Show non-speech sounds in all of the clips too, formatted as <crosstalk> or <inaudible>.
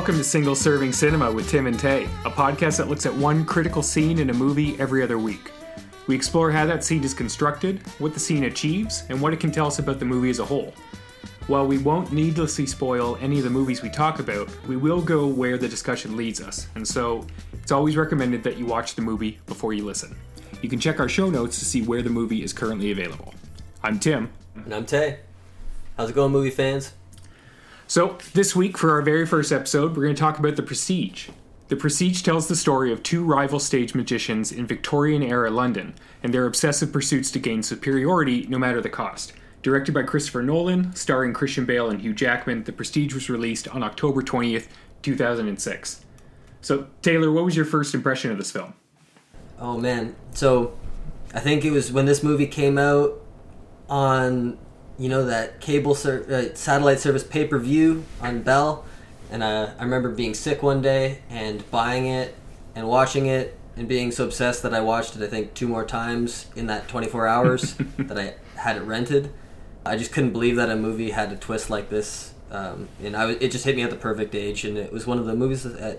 Welcome to Single Serving Cinema with Tim and Tay, a podcast that looks at one critical scene in a movie every other week. We explore how that scene is constructed, what the scene achieves, and what it can tell us about the movie as a whole. While we won't needlessly spoil any of the movies we talk about, we will go where the discussion leads us, and so it's always recommended that you watch the movie before you listen. You can check our show notes to see where the movie is currently available. I'm Tim. And I'm Tay. How's it going, movie fans? So, this week for our very first episode, we're going to talk about The Prestige. The Prestige tells the story of two rival stage magicians in Victorian era London and their obsessive pursuits to gain superiority no matter the cost. Directed by Christopher Nolan, starring Christian Bale and Hugh Jackman, The Prestige was released on October 20th, 2006. So, Taylor, what was your first impression of this film? Oh man, so I think it was when this movie came out on you know that cable ser- uh, satellite service pay per view on Bell, and uh, I remember being sick one day and buying it and watching it and being so obsessed that I watched it I think two more times in that 24 hours <laughs> that I had it rented. I just couldn't believe that a movie had a twist like this, um, and I it just hit me at the perfect age, and it was one of the movies that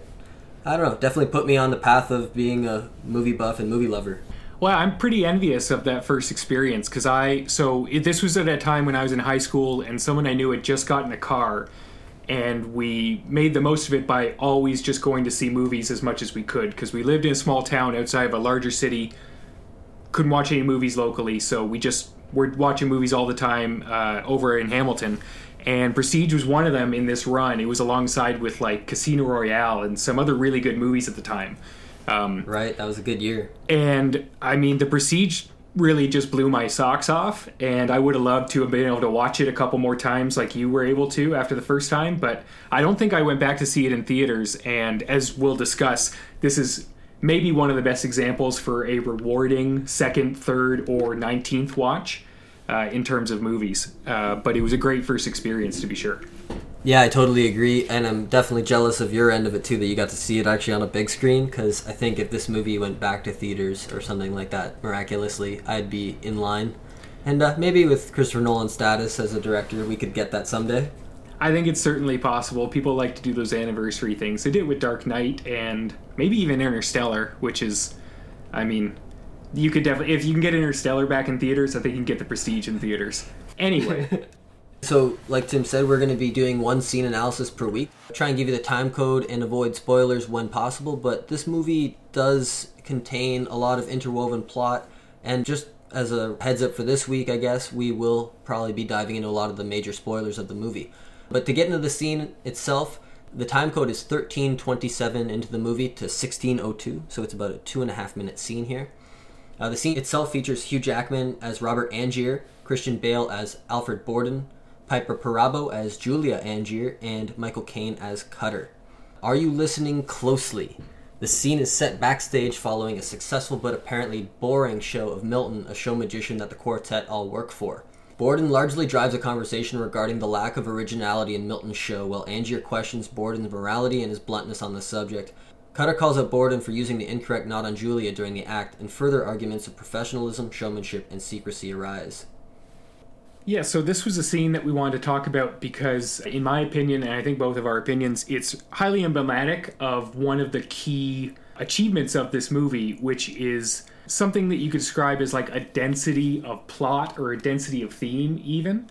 I don't know definitely put me on the path of being a movie buff and movie lover. Well, I'm pretty envious of that first experience because I so this was at a time when I was in high school and someone I knew had just gotten a car, and we made the most of it by always just going to see movies as much as we could because we lived in a small town outside of a larger city, couldn't watch any movies locally, so we just were watching movies all the time uh, over in Hamilton. And Prestige was one of them in this run. It was alongside with like Casino Royale and some other really good movies at the time. Um, right, that was a good year. And I mean, the Prestige really just blew my socks off, and I would have loved to have been able to watch it a couple more times like you were able to after the first time, but I don't think I went back to see it in theaters. And as we'll discuss, this is maybe one of the best examples for a rewarding second, third, or 19th watch. Uh, in terms of movies, uh, but it was a great first experience to be sure. Yeah, I totally agree, and I'm definitely jealous of your end of it too that you got to see it actually on a big screen. Because I think if this movie went back to theaters or something like that miraculously, I'd be in line. And uh, maybe with Christopher Nolan's status as a director, we could get that someday. I think it's certainly possible. People like to do those anniversary things. They did it with Dark Knight and maybe even Interstellar, which is, I mean, you could definitely if you can get Interstellar back in theaters, I think you can get the Prestige in theaters. Anyway. <laughs> So, like Tim said, we're going to be doing one scene analysis per week. Try and give you the time code and avoid spoilers when possible, but this movie does contain a lot of interwoven plot. And just as a heads up for this week, I guess, we will probably be diving into a lot of the major spoilers of the movie. But to get into the scene itself, the time code is 1327 into the movie to 1602, so it's about a two and a half minute scene here. Uh, the scene itself features Hugh Jackman as Robert Angier, Christian Bale as Alfred Borden, Piper Perabo as Julia Angier, and Michael Caine as Cutter. Are you listening closely? The scene is set backstage following a successful but apparently boring show of Milton, a show magician that the quartet all work for. Borden largely drives a conversation regarding the lack of originality in Milton's show, while Angier questions Borden's morality and his bluntness on the subject. Cutter calls out Borden for using the incorrect nod on Julia during the act, and further arguments of professionalism, showmanship, and secrecy arise. Yeah, so this was a scene that we wanted to talk about because, in my opinion, and I think both of our opinions, it's highly emblematic of one of the key achievements of this movie, which is something that you could describe as like a density of plot or a density of theme, even.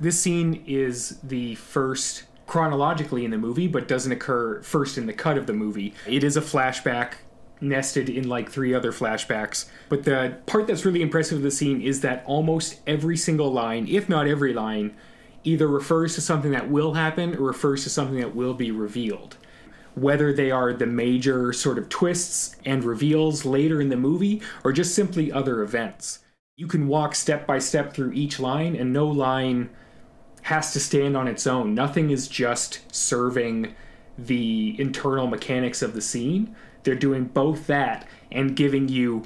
This scene is the first chronologically in the movie, but doesn't occur first in the cut of the movie. It is a flashback nested in like three other flashbacks. But the part that's really impressive of the scene is that almost every single line, if not every line, either refers to something that will happen or refers to something that will be revealed. Whether they are the major sort of twists and reveals later in the movie or just simply other events. You can walk step by step through each line, and no line has to stand on its own. Nothing is just serving the internal mechanics of the scene. They're doing both that and giving you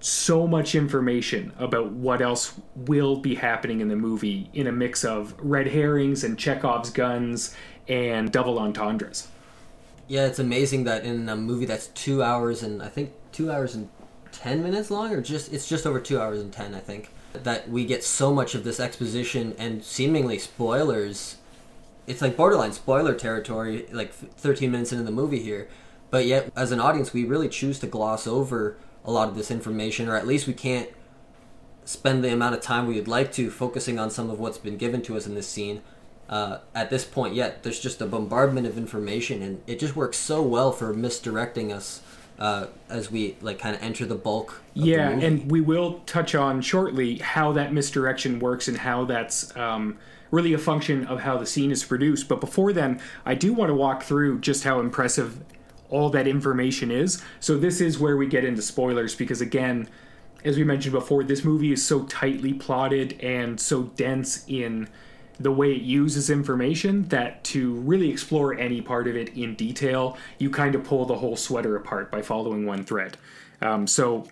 so much information about what else will be happening in the movie in a mix of red herrings and Chekhov's guns and double entendres. Yeah, it's amazing that in a movie that's two hours and I think two hours and ten minutes long, or just it's just over two hours and ten, I think, that we get so much of this exposition and seemingly spoilers it's like borderline spoiler territory, like 13 minutes into the movie here. But yet, as an audience, we really choose to gloss over a lot of this information, or at least we can't spend the amount of time we would like to focusing on some of what's been given to us in this scene. Uh, at this point, yet there's just a bombardment of information, and it just works so well for misdirecting us uh, as we like kind of enter the bulk. yeah, the and we will touch on shortly how that misdirection works and how that's um, really a function of how the scene is produced. But before then, I do want to walk through just how impressive all that information is. So this is where we get into spoilers because again, as we mentioned before, this movie is so tightly plotted and so dense in the way it uses information that to really explore any part of it in detail, you kind of pull the whole sweater apart by following one thread. Um, so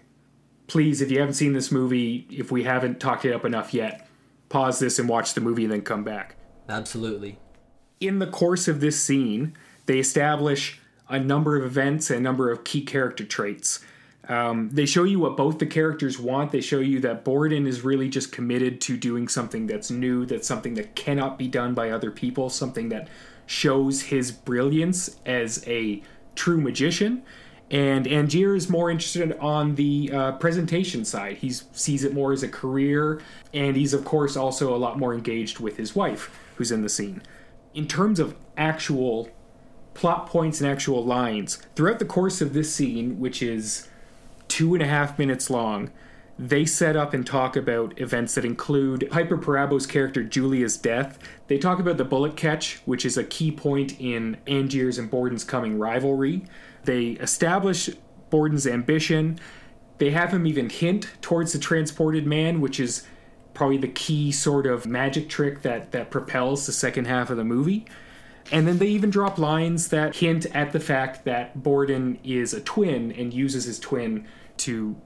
please, if you haven't seen this movie, if we haven't talked it up enough yet, pause this and watch the movie and then come back. Absolutely. In the course of this scene, they establish a number of events and a number of key character traits. Um, they show you what both the characters want. They show you that Borden is really just committed to doing something that's new, that's something that cannot be done by other people, something that shows his brilliance as a true magician. And Angier is more interested on the uh, presentation side. He sees it more as a career, and he's, of course, also a lot more engaged with his wife, who's in the scene. In terms of actual plot points and actual lines, throughout the course of this scene, which is two and a half minutes long, they set up and talk about events that include Piper Perabo's character Julia's death. They talk about the bullet catch, which is a key point in Angier's and Borden's coming rivalry. They establish Borden's ambition. They have him even hint towards the transported man, which is probably the key sort of magic trick that, that propels the second half of the movie. And then they even drop lines that hint at the fact that Borden is a twin and uses his twin to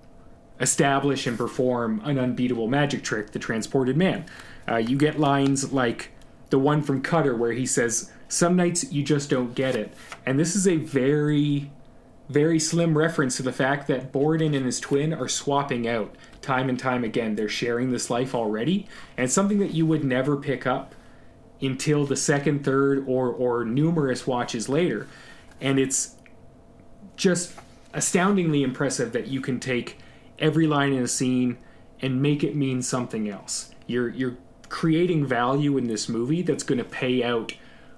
establish and perform an unbeatable magic trick, the transported man. Uh, you get lines like the one from Cutter where he says, Some nights you just don't get it. And this is a very, very slim reference to the fact that Borden and his twin are swapping out time and time again. They're sharing this life already, and something that you would never pick up until the second, third, or, or numerous watches later. And it's just astoundingly impressive that you can take every line in a scene and make it mean something else. You're you're creating value in this movie that's going to pay out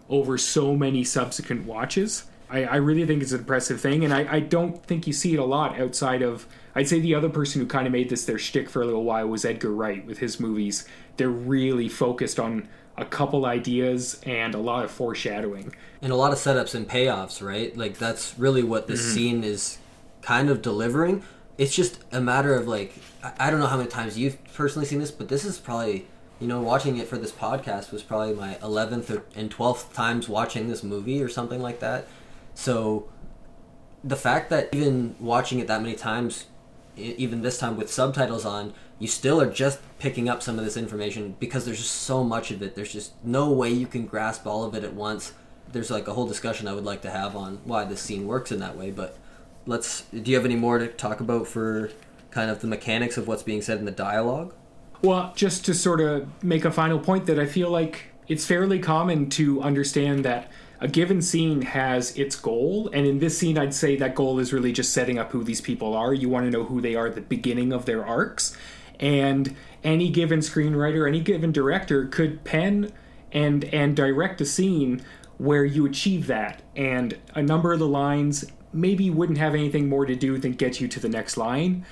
over so many subsequent watches. I, I really think it's an impressive thing, and I, I don't think you see it a lot outside of. I'd say the other person who kind of made this their shtick for a little while was Edgar Wright with his movies. They're really focused on a couple ideas and a lot of foreshadowing and a lot of setups and payoffs right like that's really what this mm-hmm. scene is kind of delivering it's just a matter of like I don't know how many times you've personally seen this, but this is probably you know watching it for this podcast was probably my eleventh and twelfth times watching this movie or something like that. So the fact that even watching it that many times, even this time with subtitles on, you still are just picking up some of this information because there's just so much of it. There's just no way you can grasp all of it at once. There's like a whole discussion I would like to have on why this scene works in that way, but let's. Do you have any more to talk about for kind of the mechanics of what's being said in the dialogue? Well, just to sort of make a final point that I feel like it's fairly common to understand that a given scene has its goal, and in this scene, I'd say that goal is really just setting up who these people are. You want to know who they are at the beginning of their arcs, and any given screenwriter, any given director could pen and and direct a scene where you achieve that. And a number of the lines maybe wouldn't have anything more to do than get you to the next line.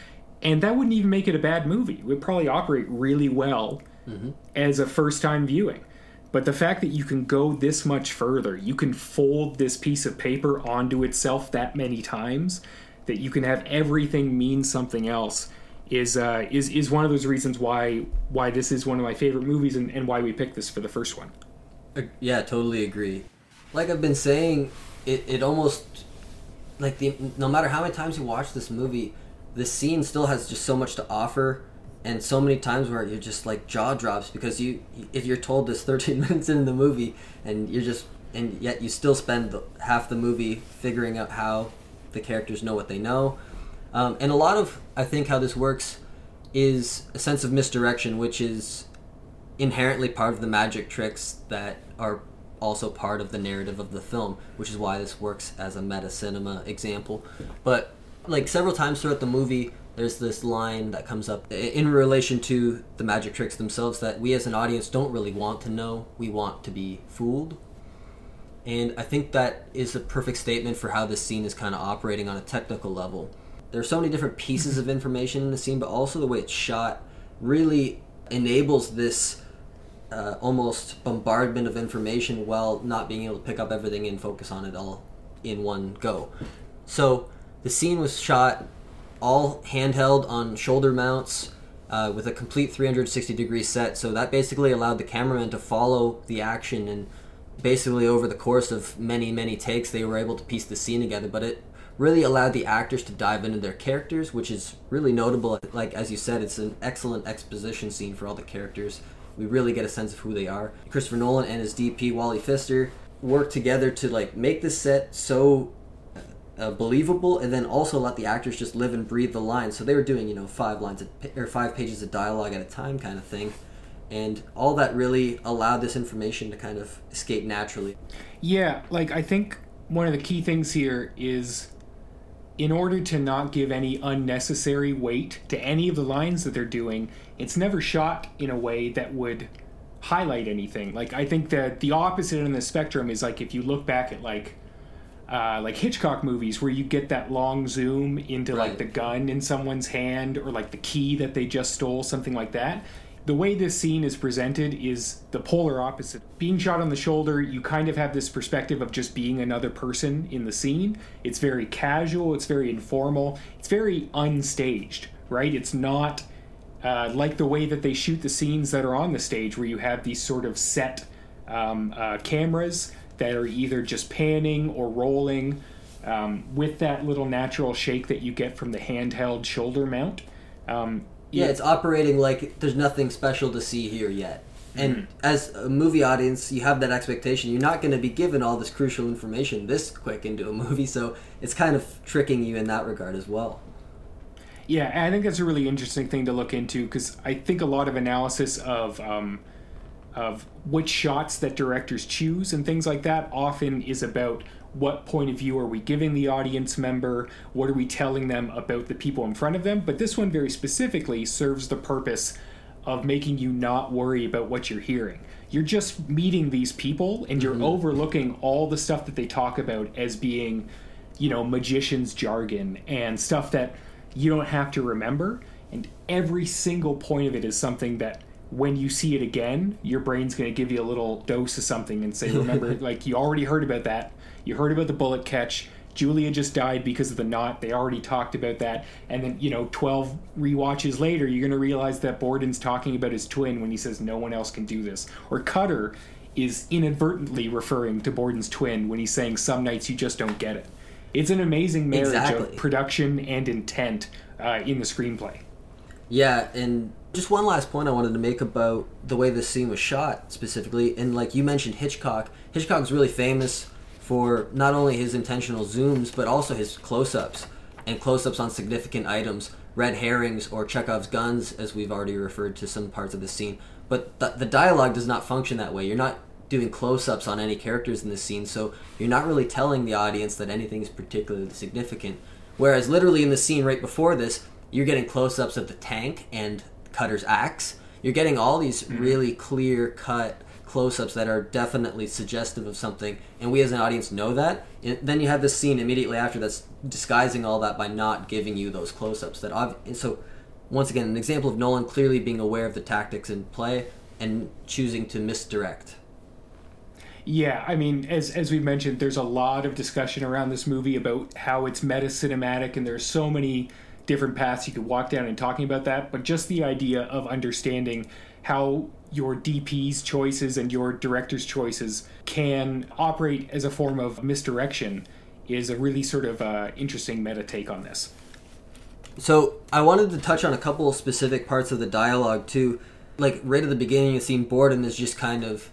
And that wouldn't even make it a bad movie. It would probably operate really well mm-hmm. as a first time viewing. But the fact that you can go this much further, you can fold this piece of paper onto itself that many times, that you can have everything mean something else, is uh, is is one of those reasons why why this is one of my favorite movies and, and why we picked this for the first one. Yeah, totally agree. Like I've been saying, it, it almost like the no matter how many times you watch this movie, the scene still has just so much to offer, and so many times where you're just like jaw drops because you if you're told this <laughs> 13 minutes in the movie and you're just and yet you still spend half the movie figuring out how the characters know what they know, um, and a lot of I think how this works is a sense of misdirection, which is inherently part of the magic tricks that are also part of the narrative of the film, which is why this works as a meta cinema example. But like several times throughout the movie, there's this line that comes up in relation to the magic tricks themselves that we as an audience don't really want to know. We want to be fooled. And I think that is a perfect statement for how this scene is kind of operating on a technical level. There are so many different pieces of information in the scene, but also the way it's shot really enables this uh, almost bombardment of information while not being able to pick up everything and focus on it all in one go. So the scene was shot all handheld on shoulder mounts uh, with a complete 360 degree set. So that basically allowed the cameraman to follow the action and basically over the course of many many takes they were able to piece the scene together but it really allowed the actors to dive into their characters which is really notable. Like as you said it's an excellent exposition scene for all the characters. We really get a sense of who they are. Christopher nolan and his dp wally pfister worked together to like make the set so uh, believable and then also let the actors just live and breathe the lines. So they were doing you know five lines of, or five pages of dialogue at a time kind of thing. And all that really allowed this information to kind of escape naturally. Yeah, like I think one of the key things here is in order to not give any unnecessary weight to any of the lines that they're doing, it's never shot in a way that would highlight anything. Like I think that the opposite in the spectrum is like if you look back at like uh, like Hitchcock movies where you get that long zoom into right. like the gun in someone's hand or like the key that they just stole, something like that the way this scene is presented is the polar opposite. Being shot on the shoulder, you kind of have this perspective of just being another person in the scene. It's very casual, it's very informal, it's very unstaged, right? It's not uh, like the way that they shoot the scenes that are on the stage, where you have these sort of set um, uh, cameras that are either just panning or rolling um, with that little natural shake that you get from the handheld shoulder mount. Um, yeah, it's operating like there's nothing special to see here yet. And mm-hmm. as a movie audience, you have that expectation. You're not going to be given all this crucial information this quick into a movie, so it's kind of tricking you in that regard as well. Yeah, I think that's a really interesting thing to look into because I think a lot of analysis of um, of which shots that directors choose and things like that often is about what point of view are we giving the audience member what are we telling them about the people in front of them but this one very specifically serves the purpose of making you not worry about what you're hearing you're just meeting these people and you're mm-hmm. overlooking all the stuff that they talk about as being you know magician's jargon and stuff that you don't have to remember and every single point of it is something that when you see it again, your brain's going to give you a little dose of something and say, remember, <laughs> like you already heard about that. You heard about the bullet catch. Julia just died because of the knot. They already talked about that. And then, you know, 12 re-watches later, you're going to realize that Borden's talking about his twin when he says no one else can do this. Or Cutter is inadvertently referring to Borden's twin when he's saying some nights you just don't get it. It's an amazing marriage exactly. of production and intent uh, in the screenplay. Yeah, and just one last point I wanted to make about the way this scene was shot specifically. And like you mentioned, Hitchcock. Hitchcock's really famous for not only his intentional zooms but also his close-ups and close-ups on significant items, red herrings or Chekhov's guns, as we've already referred to some parts of the scene. But the, the dialogue does not function that way. You're not doing close-ups on any characters in the scene, so you're not really telling the audience that anything is particularly significant. Whereas literally in the scene right before this, you're getting close-ups of the tank and Cutter's axe. You're getting all these mm-hmm. really clear cut close-ups that are definitely suggestive of something and we as an audience know that and then you have this scene immediately after that's disguising all that by not giving you those close-ups that ob- so once again an example of nolan clearly being aware of the tactics in play and choosing to misdirect yeah, I mean, as as we mentioned, there's a lot of discussion around this movie about how it's meta cinematic, and there's so many different paths you could walk down in talking about that. But just the idea of understanding how your DP's choices and your director's choices can operate as a form of misdirection is a really sort of uh, interesting meta take on this. So I wanted to touch on a couple of specific parts of the dialogue too. Like right at the beginning, the scene Borden is just kind of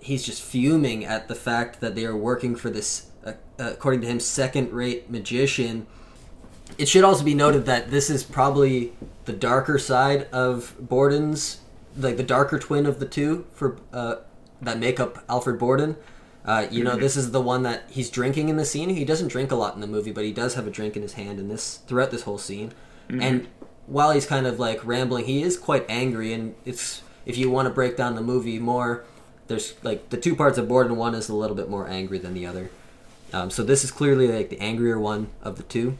he's just fuming at the fact that they are working for this, uh, according to him, second-rate magician. It should also be noted that this is probably the darker side of Borden's like the darker twin of the two for uh, that make up Alfred Borden. Uh, you know, Mhm. this is the one that he's drinking in the scene. He doesn't drink a lot in the movie, but he does have a drink in his hand in this throughout this whole scene. And while he's kind of like rambling, he is quite angry. And it's if you want to break down the movie more, there's like the two parts of Borden. One is a little bit more angry than the other. Um, so this is clearly like the angrier one of the two.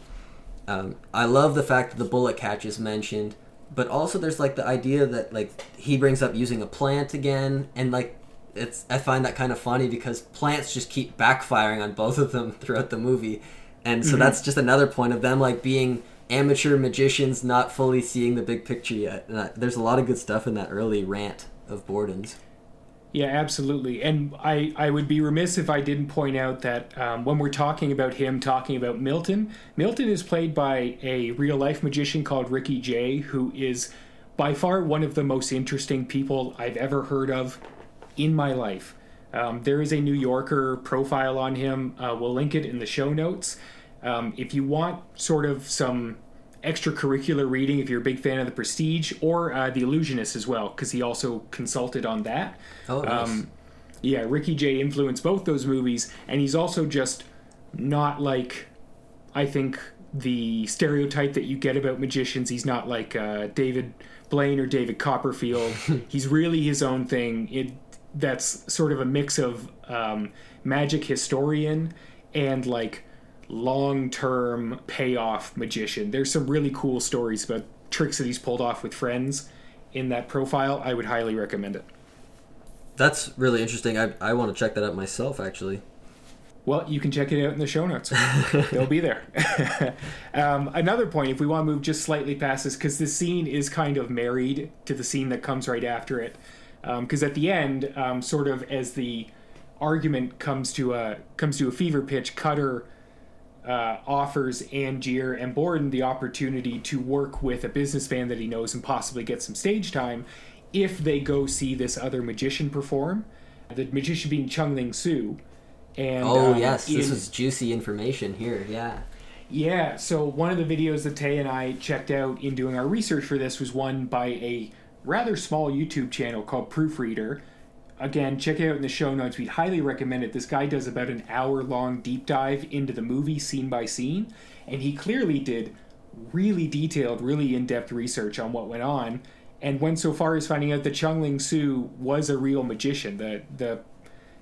Um, I love the fact that the bullet catch is mentioned, but also there's like the idea that like he brings up using a plant again, and like it's I find that kind of funny because plants just keep backfiring on both of them <laughs> throughout the movie, and so that's just another point of them like being amateur magicians, not fully seeing the big picture yet. And I, there's a lot of good stuff in that early rant of Borden's. Yeah, absolutely. And I, I would be remiss if I didn't point out that um, when we're talking about him, talking about Milton, Milton is played by a real life magician called Ricky Jay, who is by far one of the most interesting people I've ever heard of in my life. Um, there is a New Yorker profile on him. Uh, we'll link it in the show notes. Um, if you want sort of some extracurricular reading, if you're a big fan of The Prestige or uh, The Illusionist as well, because he also consulted on that. Oh, nice. Um, yeah, Ricky Jay influenced both those movies, and he's also just not like I think the stereotype that you get about magicians. He's not like uh, David Blaine or David Copperfield. <laughs> he's really his own thing. It that's sort of a mix of um, magic historian and like long term payoff magician. There's some really cool stories about tricks that he's pulled off with friends in that profile. I would highly recommend it. That's really interesting. I, I want to check that out myself, actually. Well, you can check it out in the show notes. <laughs> They'll be there. <laughs> um, another point, if we want to move just slightly past this, because this scene is kind of married to the scene that comes right after it. Because at the end, um, sort of as the argument comes to a comes to a fever pitch, Cutter uh, offers Angier and Borden the opportunity to work with a businessman that he knows and possibly get some stage time if they go see this other magician perform. The magician being Chung Ling Soo. And, Oh um, yes, this in- is juicy information here. Yeah. yeah, so one of the videos that Tay and I checked out in doing our research for this was one by a rather small YouTube channel called Proofreader. Again, check it out in the show notes. We'd highly recommend it. This guy does about an hour long deep dive into the movie scene by scene, and he clearly did really detailed, really in depth research on what went on, and went so far as finding out that Chung Ling Soo was a real magician. The the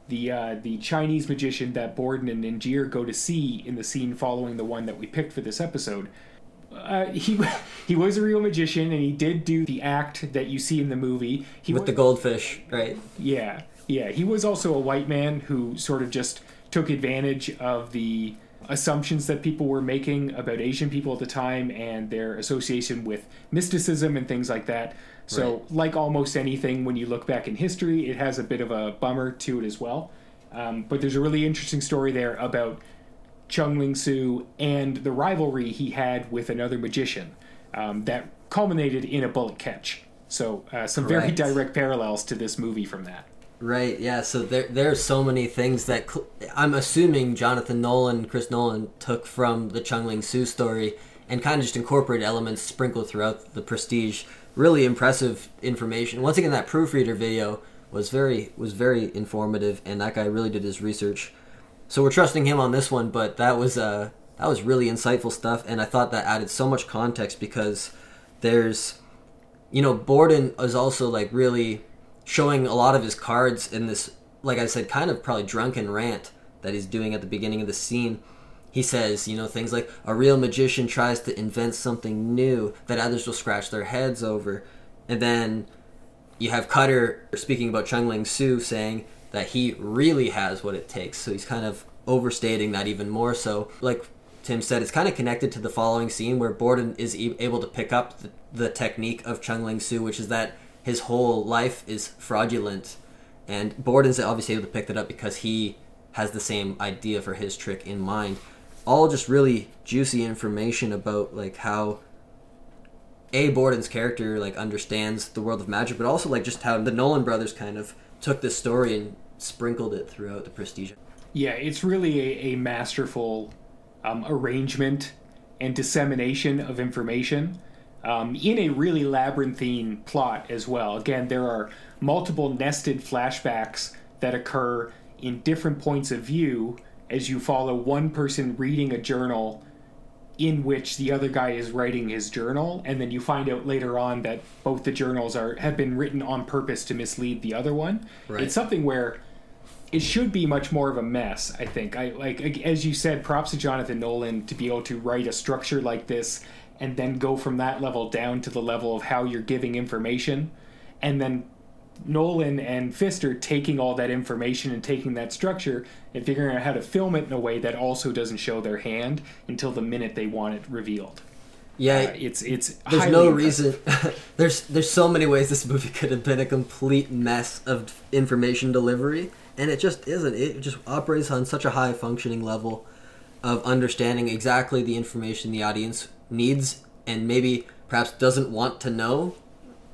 the uh, the Chinese magician that Borden and Angier go to see in the scene following the one that we picked for this episode. Uh, he <laughs> he was a real magician and he did do the act that you see in the movie. He With wa- the goldfish, right? yeah, yeah. He was also a white man who sort of just took advantage of the assumptions that people were making about Asian people at the time and their association with mysticism and things like that. So, like almost anything, when you look back in history, it has a bit of a bummer to it as well. Um, but there's a really interesting story there about Chung Ling Soo and the rivalry he had with another magician um, that culminated in a bullet catch. So, uh, some very Correct. direct parallels to this movie from that. Right. Yeah. So there there are so many things that cl- I'm assuming Jonathan Nolan, Chris Nolan took from the Chung Ling Soo story and kind of just incorporated elements sprinkled throughout the Prestige. Really impressive information. Once again, that proofreader video was very was very informative, and that guy really did his research. So we're trusting him on this one, but that was uh that was really insightful stuff, and I thought that added so much context because there's you know, Borden is also like really showing a lot of his cards in this, like I said, kind of probably drunken rant that he's doing at the beginning of the scene. He says, you know, things like a real magician tries to invent something new that others will scratch their heads over. And then you have Cutter speaking about Chung Ling Soo saying that he really has what it takes. So he's kind of overstating that even more so. Like Tim said, it's kind of connected to the following scene where Borden is e- able to pick up the, the technique of Chung Ling Soo, which is that his whole life is fraudulent. And Borden's obviously able to pick that up because he has the same idea for his trick in mind. All just really juicy information about like how a Borden's character like understands the world of magic, but also like just how the Nolan brothers kind of took this story and sprinkled it throughout the Prestige. Yeah, it's really a, a masterful um, arrangement and dissemination of information um, in a really labyrinthine plot as well. Again, there are multiple nested flashbacks that occur in different points of view as you follow one person reading a journal in which the other guy is writing his journal and then you find out later on that both the journals are have been written on purpose to mislead the other one Right. it's something where it should be much more of a mess i think i like as you said props to jonathan nolan to be able to write a structure like this and then go from that level down to the level of how you're giving information and then Nolan and Pfister taking all that information and taking that structure and figuring out how to film it in a way that also doesn't show their hand until the minute they want it revealed. Yeah, Uh, it's it's there's no impressive. reason. <laughs> there's there's so many ways this movie could have been a complete mess of information delivery, and it just isn't. It just operates on such a high functioning level of understanding exactly the information the audience needs and maybe perhaps doesn't want to know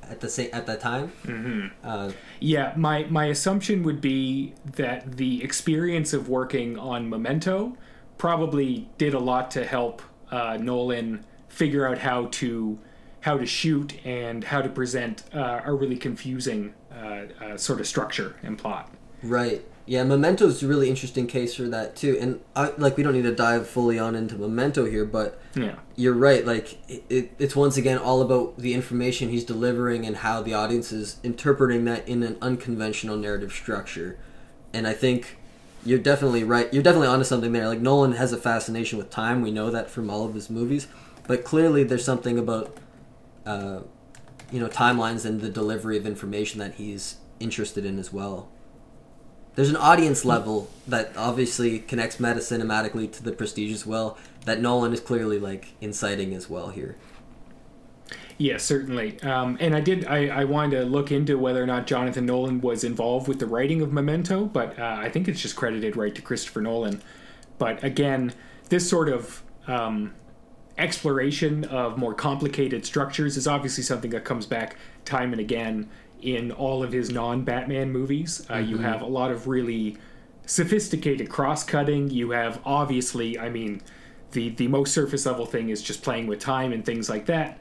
at the same at that time. Mm-hmm. Uh, Yeah, my my assumption would be that the experience of working on Memento probably did a lot to help uh, Nolan figure out how to how to shoot and how to present uh, a really confusing uh, uh, sort of structure and plot. Right. Yeah, Memento's a really interesting case for that too. And I, like, we don't need to dive fully on into Memento here, but Yeah. you're right. Like, it, it, it's once again all about the information he's delivering and how the audience is interpreting that in an unconventional narrative structure. And I think you're definitely right. You're definitely onto something there. Like, Nolan has a fascination with time. We know that from all of his movies. But clearly, there's something about, uh, you know, timelines and the delivery of information that he's interested in as well there's an audience level that obviously connects meta cinematically to the prestige as well that nolan is clearly like inciting as well here Yeah, certainly. Um, and I did. I, I wanted to look into whether or not Jonathan Nolan was involved with the writing of Memento, but uh, I think it's just credited right to Christopher Nolan. But again, this sort of um, exploration of more complicated structures is obviously something that comes back time and again in all of his non-Batman movies. Uh, You have a lot of really sophisticated cross-cutting. You have obviously, I mean, the the most surface level thing is just playing with time and things like that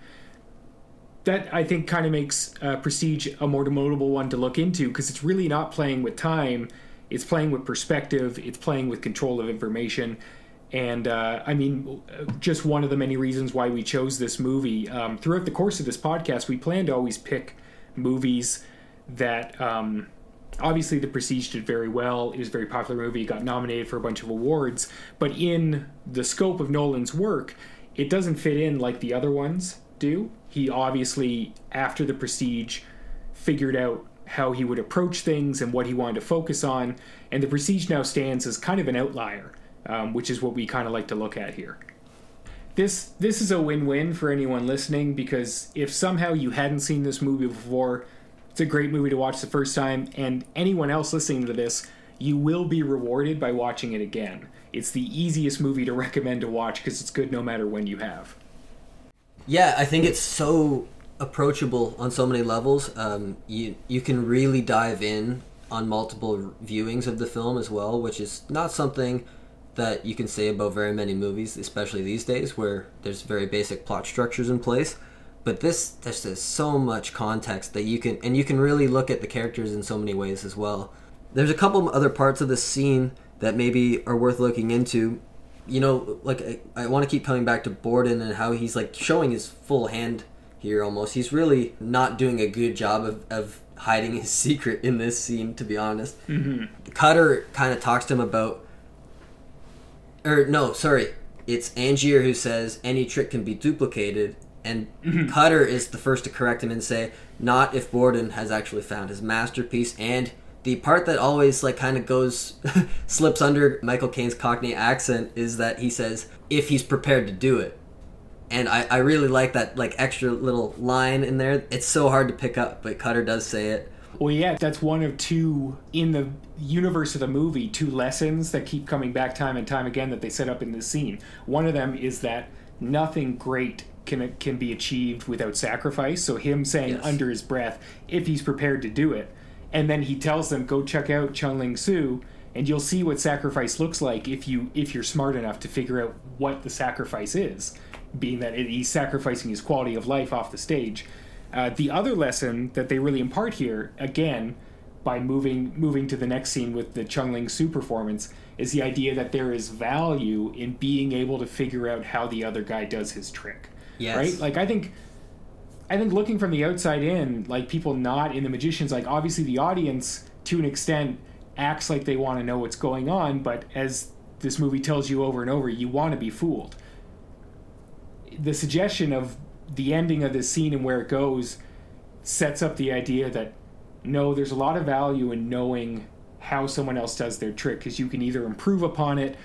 that I think kind of makes uh, Prestige a more notable one to look into because it's really not playing with time. It's playing with perspective. It's playing with control of information. And uh, I mean, just one of the many reasons why we chose this movie. Um, throughout the course of this podcast, we plan to always pick movies that um, obviously the Prestige did very well. It was a very popular movie. Got nominated for a bunch of awards. But in the scope of Nolan's work, it doesn't fit in like the other ones do. He obviously, after the Prestige, figured out how he would approach things and what he wanted to focus on. And the Prestige now stands as kind of an outlier, um, which is what we kind of like to look at here. This this is a win-win for anyone listening because if somehow you hadn't seen this movie before, it's a great movie to watch the first time, and anyone else listening to this, you will be rewarded by watching it again. It's the easiest movie to <laughs> recommend to watch because it's good no matter when you have. yeah i think it's so approachable on so many levels um, you you can really dive in on multiple viewings of the film as well which is not something that you can say about very many movies especially these days where there's very basic plot structures in place. But this there's just so much context that you can and you can really look at the characters in so many ways as well. There's a couple other parts of this scene that maybe are worth looking into. You know like i, I want to keep coming back to borden and how he's like showing his full hand here almost. He's really not doing a good job of, of hiding his <laughs> secret in this scene to be honest. Mm-hmm. cutter kind of talks to him about or no, sorry, it's Angier who says any trick can be duplicated, and mm-hmm. Cutter is the first to correct him and say, not if Borden has actually found his masterpiece. And the part that always like kind of goes <laughs> slips under Michael Caine's Cockney accent is that he says if he's prepared to do it. And I, I really like that like extra little line in there. It's so hard to pick up, but Cutter does say it. Well, yeah, that's one of two in the universe of the movie, two lessons that keep coming back time and time again that they set up in this scene. One of them is that nothing great can can be achieved without sacrifice. So him saying Yes. under his breath if he's prepared to do it, and then he tells them go check out Chung Ling Soo and you'll see what sacrifice looks like if you if you're smart enough to figure out what the sacrifice is, being that it, he's sacrificing his quality of life off the stage. Uh, the other lesson that they really impart here, again, by moving moving to the next scene with the Chung Ling Soo performance is the idea that there is value in being able to figure out how the other guy does his trick. Yes. Right? Like I think I think looking from the outside in, like people not in the magicians, like obviously the audience to an extent acts like they want to know what's going on, but as this movie tells you over and over, you want to be fooled. The suggestion of the ending of this scene and where it goes sets up the idea that no, there's a lot of value in knowing how someone else does their trick because you can either improve upon it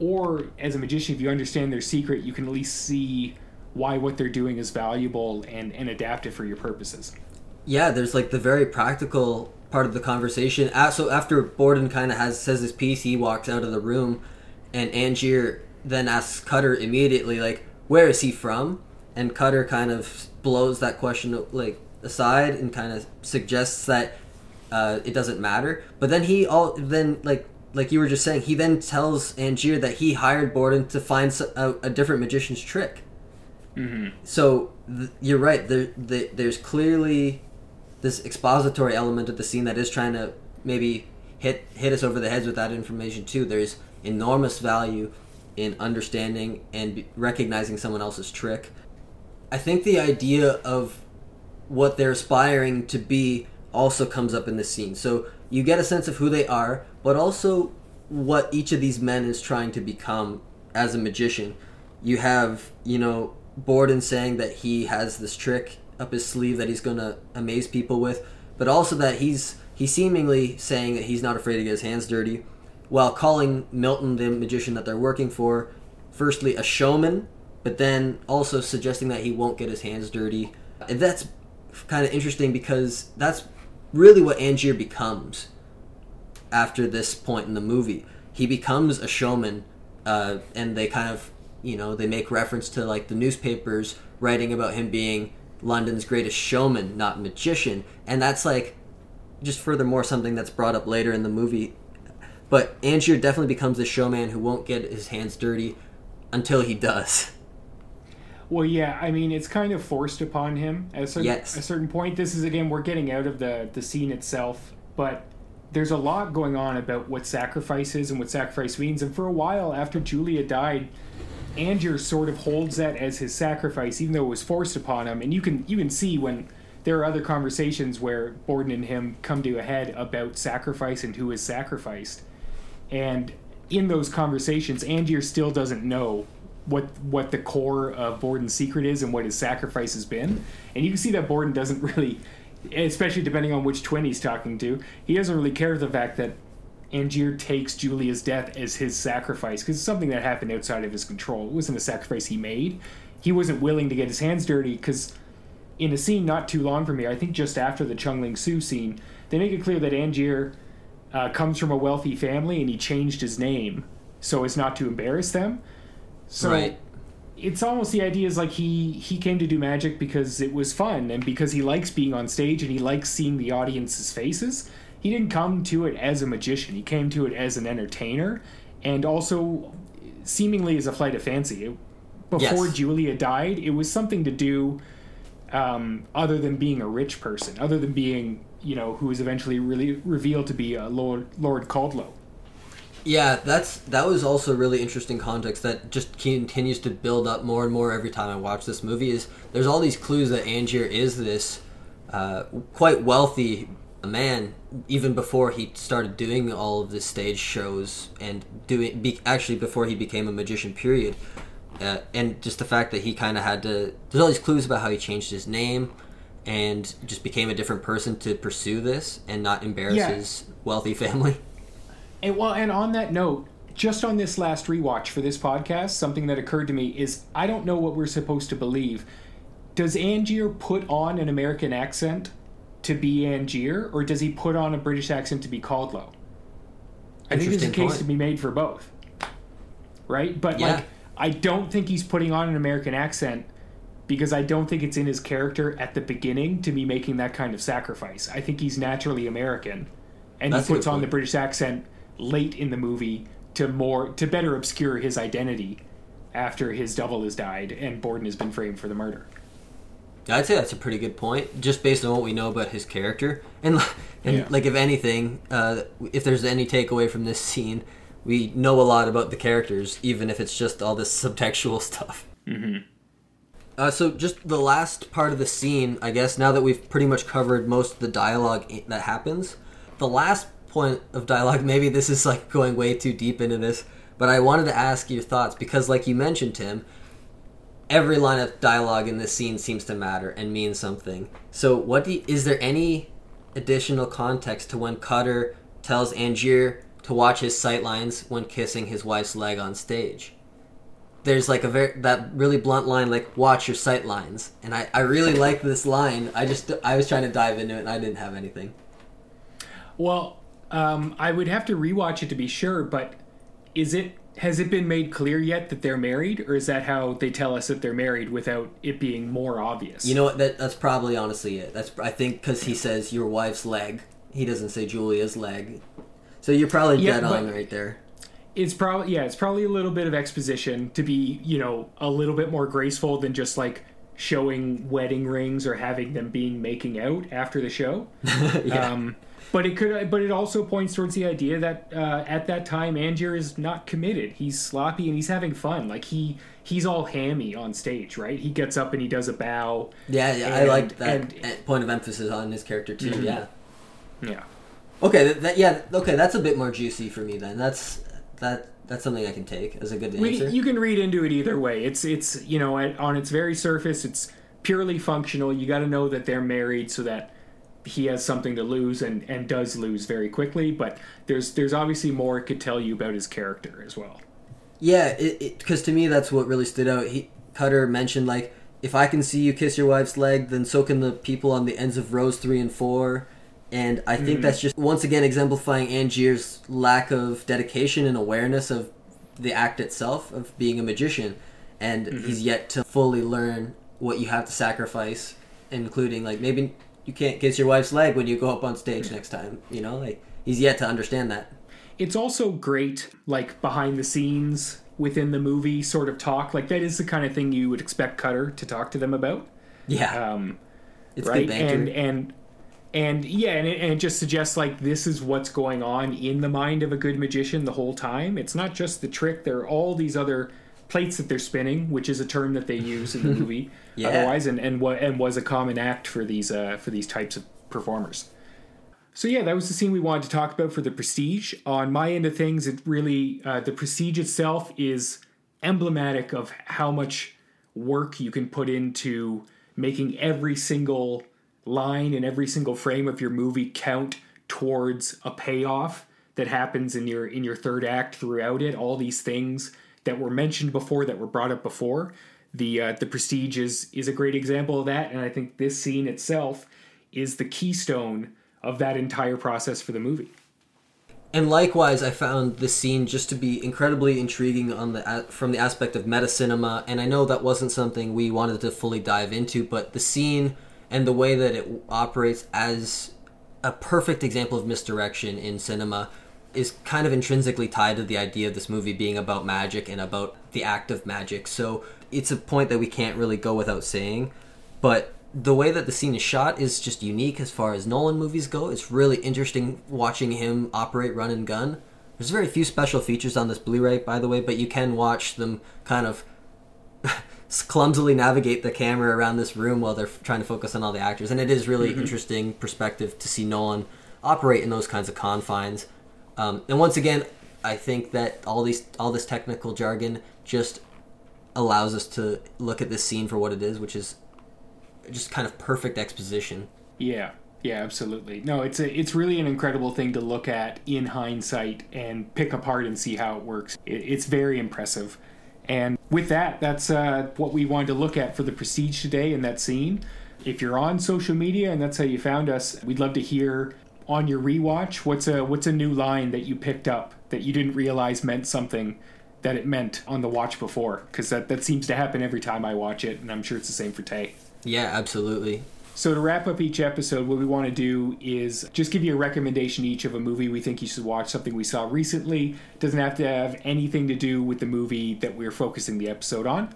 or as a magician if you understand their secret you can at least see why what they're doing is valuable and, and adapt it for your purposes. Yeah there's like the very practical part of the conversation. So after borden kind of has says his piece he walks out of the room and angier then asks cutter immediately like where is he from and cutter kind of blows that question like aside and kind of suggests that uh, it doesn't matter. But then he all then like like you were just saying, he then tells Angier that he hired Borden to find a, a different magician's trick. Mm-hmm. So th- you're right. There, the, there's clearly this expository element of the scene that is trying to maybe hit hit us over the heads with that information too. There's enormous value in understanding and recognizing someone else's trick. I think the idea of what they're aspiring to be also comes up in this scene. So you get a sense of who they are, but also what each of these men is trying to become as a magician. You have, you know, Borden saying that he has this trick up his sleeve that he's going to amaze people with, but also that he's he's seemingly saying that he's not afraid to get his hands dirty, while calling Milton the magician that they're working for, firstly a showman, but then also suggesting that he won't get his hands dirty. And that's kind of interesting because that's really what Angier becomes after this point in the movie. He becomes a showman, uh, and they kind of, you know, they make reference to like the newspapers writing about him being London's greatest showman, not magician, and that's like just furthermore something that's brought up later in the movie. But Angier definitely becomes the showman who won't get his hands dirty until he does. <laughs> Well, yeah, I mean, it's kind of forced upon him at a certain, Yes. a certain point. This is again, we're getting out of the the scene itself, but there's a lot going on about what sacrifice is and what sacrifice means. And for a while after Julia died, Angier sort of holds that as his sacrifice, even though it was forced upon him. And you can you can see when there are other conversations where Borden and him come to a head about sacrifice and who is sacrificed. And in those conversations, Angier still doesn't know what what the core of Borden's secret is and what his sacrifice has been. And you can see that Borden doesn't <laughs> really, especially depending on which twin he's talking to, he doesn't really care the fact that Angier takes Julia's death as his sacrifice because it's something that happened outside of his control. It wasn't a sacrifice he made. He wasn't willing to get his hands dirty because in a scene not too long from here, I think just after the Chung Ling Soo scene, they make it clear that Angier uh, comes from a wealthy family and he changed his name so as not to embarrass them. So Right. it's almost the idea is like he he came to do magic because it was fun and because he likes being on stage and he likes seeing the audience's faces. He didn't come to it as a magician. He came to it as an entertainer and also seemingly as a flight of fancy. It- before Yes. Julia died, it was something to do um, other than being a rich person, other than being you know who was eventually really revealed to be uh, Lord Lord Caldlow. Yeah, that's that was also really interesting context that just continues to build up more and more every time I watch this movie. Is there's all these clues that Angier is this uh, quite wealthy man even before he started doing all of the stage shows and doing be, actually before he became a magician. Period. Uh, and just the fact that he kind of had to there's all these clues about how he changed his name and just became a different person to pursue this and not embarrass Yeah. his wealthy <laughs> family. And well, and on that note, just on this last rewatch for this podcast, something that occurred to me is I don't know what we're supposed to believe. Does Angier put on an American accent to be Angier, or does he put on a British accent to be Caldlow? I think there's a case point. to be made for both. Right? But Yeah. like I don't think he's putting on an American accent because I don't think it's in his character at the beginning to be making that kind of sacrifice. I think he's naturally American. And That's he puts on the. British accent late in the movie to more to better obscure his identity after his double has died and Borden has been framed for the murder. I'd say that's a pretty good point, just based on what we know about his character, and <laughs> and Yeah. like if anything, uh, if there's any takeaway from this scene, we know a lot about the characters, even if it's just all this <laughs> subtextual stuff. Mm-hmm. Uh, so just the last part of the scene, I guess. Now that we've pretty much covered most of the dialogue that happens, the last point of dialogue. Maybe this is like going way too deep into this, but I wanted to ask your thoughts because, like you mentioned, Tim, every line of dialogue in this scene seems to matter and mean something. So, what you, is there any additional context to when Cutter tells Angier to watch his sightlines when kissing his wife's leg on stage? There's like a very that really blunt line like watch your sightlines, and I I really like this line. I just I was trying to dive into it and I didn't have anything. Well, um, I would have to rewatch it to be sure, but is it has it been made clear yet that they're married, or is that how they tell us that they're married without it being more obvious? You know what? That that's probably honestly it. That's I think because he says your wife's leg. He doesn't say Julia's leg. So you're probably Yeah, dead on right there. it's probably yeah, it's probably a little bit of exposition to be you know a little bit more graceful than just like showing wedding rings or having them being making out after the show. <laughs> yeah. Um, but it could, but it also points towards the idea that uh, at that time Angier is not committed. He's sloppy and he's having fun. Like he he's all hammy on stage, right? He gets up and he does a bow. Yeah, yeah, I And- like that and- Mm-hmm. eh, point of emphasis on his character too. Yeah. Yeah, Okay, that yeah, okay, that's a bit more juicy for me then. That's that that's something I can take as a good we, answer. you can read into it either way. It's it's you know at, on its very surface, it's purely functional. You got to know that they're married so that he has something to lose and and does lose very quickly. But there's there's obviously more it could tell you about his character as well. yeah, it because to me that's what really stood out. He Cutter mentioned like if I can see you kiss your wife's leg, then so can the people on the ends of rows three and four. And I think mm-hmm. that's just once again exemplifying Angier's lack of dedication and awareness of the act itself of being a magician, and mm-hmm. he's yet to fully learn what you have to sacrifice, including like maybe you can't kiss your wife's leg when you go up on stage mm-hmm. next time. You know, like he's yet to understand that. it's also great like behind the scenes within the movie sort of talk. Like that is the kind of thing you would expect cutter to talk to them about. Yeah, um, it's right good banter. and and and yeah and it, and it just suggests like this is what's going on in the mind of a good magician the whole time it's not just the trick there are all these other plates that they're spinning which is a term that they use in the <laughs> movie Yeah. otherwise and and what and was a common act for these uh for these types of performers so yeah, that was the scene we wanted to talk about for the Prestige. On my end of things, it really uh, the Prestige itself is emblematic of how much work you can put into making every single line in every single frame of your movie count towards a payoff that happens in your in your third act throughout it. All these things that were mentioned before, that were brought up before. The uh, the Prestige is is a great example of that, and I think this scene itself is the keystone of that entire process for the movie. And likewise, I found this scene just to be incredibly intriguing on the from the aspect of meta cinema. And I know that wasn't something we wanted to fully dive into, but the scene and the way that it operates as a perfect example of misdirection in cinema is kind of intrinsically tied to the idea of this movie being about magic and about the act of magic. So it's a point that we can't really go without saying. But the way that the scene is shot is just unique as far as Nolan movies go. It's really interesting watching him operate run and gun. There's very few special features on this Blu-ray, by the way, but you can watch them kind of clumsily navigate the camera around this room while they're f- trying to focus on all the actors, and it is really interesting perspective to see Nolan operate in those kinds of confines. Um, and once again, I think that all these all this technical jargon just allows us to look at this scene for what it is, which is just kind of perfect exposition. Yeah, yeah, absolutely. No, it's a it's really an incredible thing to look at in hindsight and pick apart and see how it works. It, it's very impressive. And with that, that's uh, what we wanted to look at for the Prestige today in that scene. If you're on social media and that's how you found us, we'd love to hear on your rewatch what's a what's a new line that you picked up that you didn't realize meant something that it meant on the watch before because that, that seems to happen every time I watch it and I'm sure it's the same for Tay. Yeah, absolutely. So to wrap up each episode, what we want to do is just give you a recommendation each of a movie we think you should watch, something we saw recently. Doesn't have to have anything to do with the movie that we're focusing the episode on.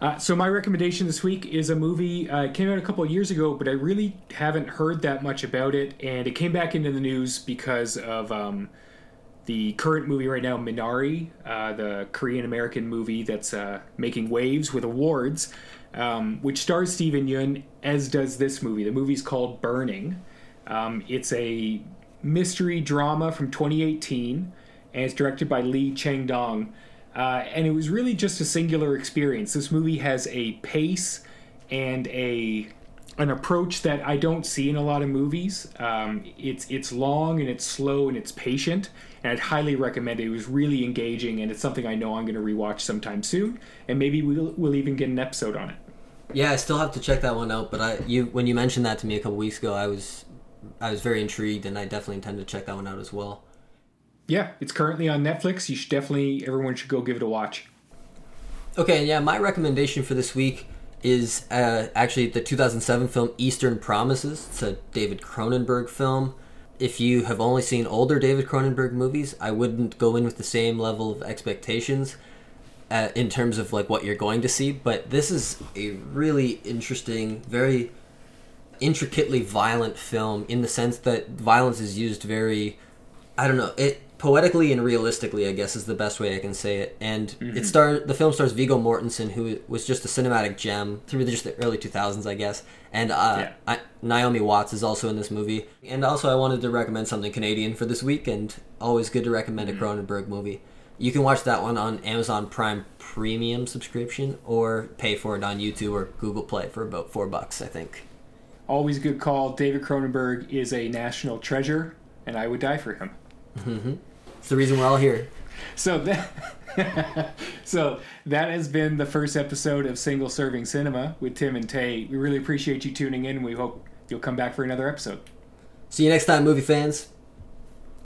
Uh, so my recommendation this week is a movie. Uh, came out a couple of years ago, but I really haven't heard that much about it, and it came back into the news because of um, the current movie right now, Minari, uh, the Korean American movie that's uh, making waves with awards, um, which stars Steven Yeun, as does this movie. The movie's called Burning. Um, it's a mystery drama from 2018, and it's directed by Lee Chang Dong. Uh, and it was really just a singular experience. This movie has a pace and a an approach that I don't see in a lot of movies. Um, it's it's long and it's slow and it's patient, and I'd highly recommend it. It was really engaging, and it's something I know I'm going to rewatch sometime soon, and maybe we'll we'll even get an episode on it. Yeah, I still have to check that one out. But I you when you mentioned that to me a couple weeks ago, I was I was very intrigued, and I definitely intend to check that one out as well. Yeah, it's currently on Netflix. You should definitely everyone should go give it a watch. Okay, yeah, my recommendation for this week is uh, actually the 2007 film Eastern Promises. It's a David Cronenberg film. If you have only seen older David Cronenberg movies, I wouldn't go in with the same level of expectations uh, in terms of like what you're going to see. But this is a really interesting, very intricately violent film in the sense that violence is used very, I don't know, it poetically and realistically, I guess is the best way I can say it. And mm-hmm. it star the film stars Viggo Mortensen, who was just a cinematic gem through just the early 2000s, I guess. And uh, yeah. I, Naomi Watts is also in this movie. And also, I wanted to recommend something Canadian for this week, and always good to recommend mm-hmm. a Cronenberg movie. You can watch that one on Amazon Prime Premium subscription, or pay for it on YouTube or Google Play for about four bucks, I think. Always good call. David Cronenberg is a national treasure, and I would die for him. Mm-hmm. It's the reason we're all here. So <laughs> that, so that has been the first episode of Single Serving Cinema with Tim and Tay. We really appreciate you tuning in. And we hope you'll come back for another episode. See you next time, movie fans.